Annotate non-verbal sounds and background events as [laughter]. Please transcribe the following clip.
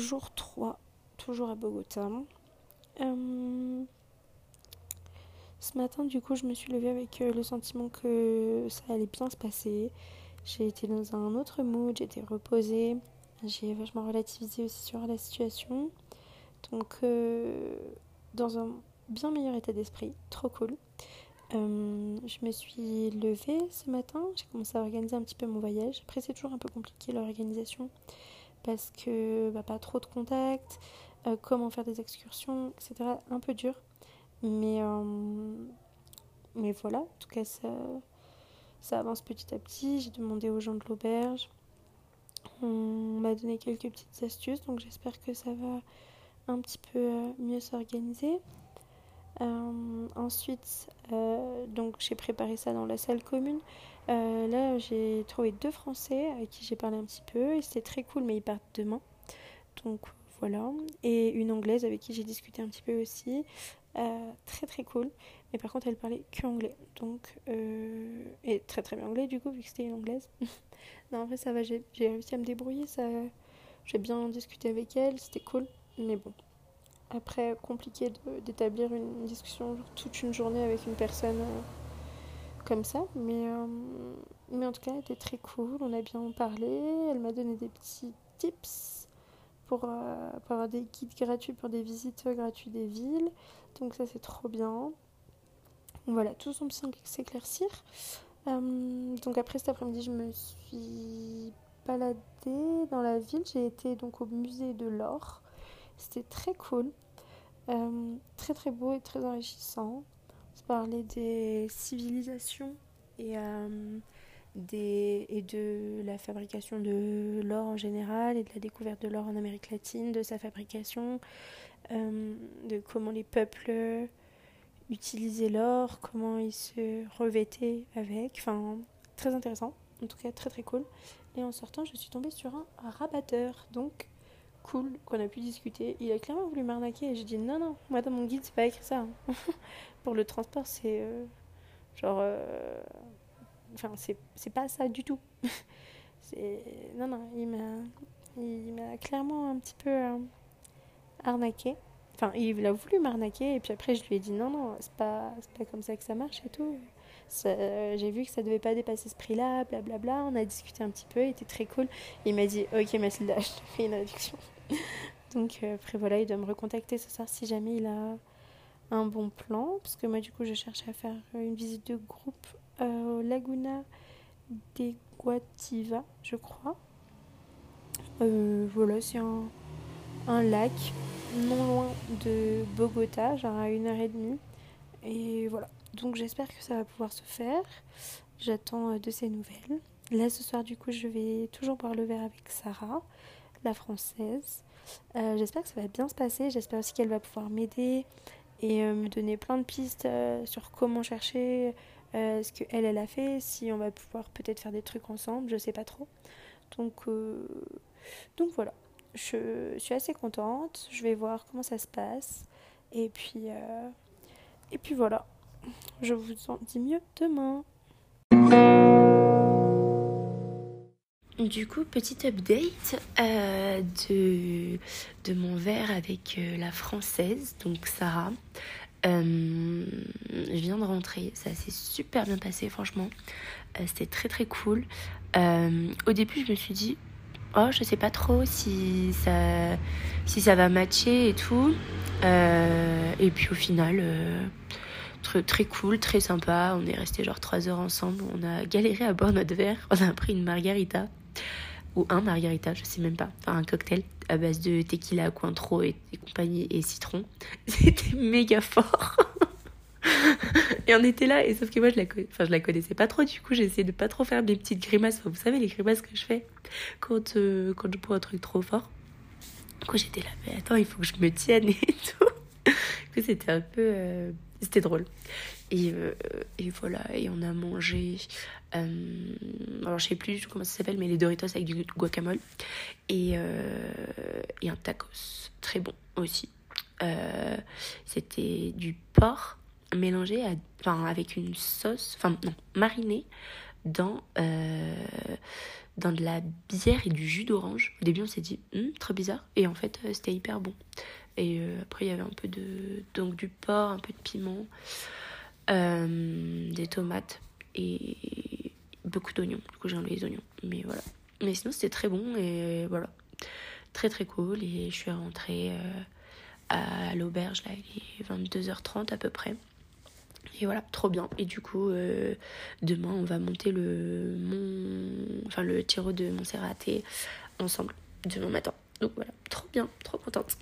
jour 3, toujours à Bogota. Euh, ce matin, du coup, je me suis levée avec euh, le sentiment que ça allait bien se passer. J'ai été dans un autre mood, j'étais reposée. J'ai vachement relativisé aussi sur la situation. Donc, euh, dans un bien meilleur état d'esprit, trop cool. Je me suis levée ce matin, j'ai commencé à organiser un petit peu mon voyage. Après, c'est toujours un peu compliqué l'organisation parce que bah, pas trop de contacts, euh, comment faire des excursions, etc. Un peu dur. Mais, euh, mais voilà, en tout cas, ça, ça avance petit à petit. J'ai demandé aux gens de l'auberge. On m'a donné quelques petites astuces, donc j'espère que ça va un petit peu mieux s'organiser. Euh, ensuite, euh, donc j'ai préparé ça dans la salle commune. Euh, là, j'ai trouvé deux Français avec qui j'ai parlé un petit peu c'était très cool, mais ils partent demain. Donc voilà. Et une Anglaise avec qui j'ai discuté un petit peu aussi. très très cool. Mais par contre, elle parlait que anglais. Donc, et très très bien anglais du coup, vu que c'était une Anglaise. [laughs] non, en vrai, ça va, j'ai réussi à me débrouiller. Ça... J'ai bien discuté avec elle, c'était cool. Mais bon, après, compliqué d'établir une discussion toute une journée avec une personne euh, comme ça. Mais, euh, mais en tout cas, elle était très cool. On a bien parlé. Elle m'a donné des petits tips pour, euh, pour, avoir des guides gratuits pour des visites gratuites des villes. Donc ça, c'est trop bien. Voilà, tout semble s'éclaircir. donc après cet après-midi, je me suis baladée dans la ville. J'ai été donc au musée de l'or. C'était très cool, euh, très très beau et très enrichissant. On parlait des civilisations et, euh, des, et de la fabrication de l'or en général et de la découverte de l'or en Amérique latine, de sa fabrication, euh, de comment les peuples utilisaient l'or, comment ils se revêtaient avec. Enfin, très intéressant, en tout cas très très cool. Et en sortant, je suis tombée sur un rabatteur. Donc, cool qu'on a pu discuter. Il a clairement voulu m'arnaquer et j'ai dit non, non, moi dans mon guide, c'est pas écrit ça. Hein. [laughs] Pour le transport, c'est euh, genre. Euh, enfin, c'est pas ça du tout. [laughs] non, non, il m'a clairement un petit peu euh, arnaqué. Enfin, il a voulu m'arnaquer et puis après, je lui ai dit non, non, c'est pas, pas comme ça que ça marche et tout. J'ai vu que ça devait pas dépasser ce prix-là, blablabla. On a discuté un petit peu, il était très cool. Il m'a dit Ok, Mathilda, [laughs] je te fais une réduction. Donc euh, après, voilà, il doit me recontacter ce soir si jamais il a un bon plan. Parce que moi, du coup, je cherche à faire une visite de groupe au Laguna de Guativa, je crois. Euh, voilà, c'est un, un lac non loin de Bogota, genre à une heure et demie. Et voilà. Donc j'espère que ça va pouvoir se faire. J'attends euh, de ces nouvelles. Là ce soir du coup je vais toujours boire le verre avec Sarah, la française. Euh, j'espère que ça va bien se passer. J'espère aussi qu'elle va pouvoir m'aider et euh, me donner plein de pistes sur comment chercher ce qu'elle elle a fait, si on va pouvoir peut-être faire des trucs ensemble, je sais pas trop. Donc, donc voilà, je suis assez contente. Je vais voir comment ça se passe. Et puis, et puis voilà. Je vous en dis mieux demain. Du coup, petit update euh, de, de mon verre avec euh, la française, donc Sarah. Euh, je viens de rentrer, ça s'est super bien passé, franchement. C'était très très cool. au début, je me suis dit, oh, je sais pas trop si ça, si ça va matcher et tout. et puis au final très cool, très sympa. On est resté genre 3 heures ensemble. On a galéré à boire notre verre. On a pris une margarita. Ou un margarita, je sais même pas. Enfin, un cocktail à base de tequila, cointreau et, compagnie et citron. [laughs] C'était méga fort. [laughs] et on était là, et sauf que moi je la, enfin, je la connaissais pas trop, du coup j'essayais de pas trop faire des petites grimaces. vous savez, les grimaces que je fais quand, euh, quand je bois un truc trop fort. Du coup j'étais là, mais attends, il faut que je me tienne et [laughs] tout. Du coup c'était un peu. Euh, c'était drôle. Et, euh, et, voilà, et on a mangé. Alors, je sais plus comment ça s'appelle, mais les Doritos avec du guacamole. Et, et un tacos. Très bon aussi. C'était du porc mélangé à, enfin, avec une sauce, enfin, non, mariné dans, dans de la bière et du jus d'orange. Au début, on s'est dit, hum, très bizarre. Et en fait, c'était hyper bon. Et après, il y avait un peu de. Donc, du porc, un peu de piment, des tomates et beaucoup d'oignons. Du coup, j'ai enlevé les oignons. Mais voilà. Mais sinon, c'était très bon et voilà. Très très cool. Et je suis rentrée à l'auberge, là, il est 22h30 à peu près. Et voilà, trop bien. Et du coup, euh, demain, on va monter le mont, enfin le tiro de Montserrat ensemble, demain matin. Donc voilà, trop bien, trop contente.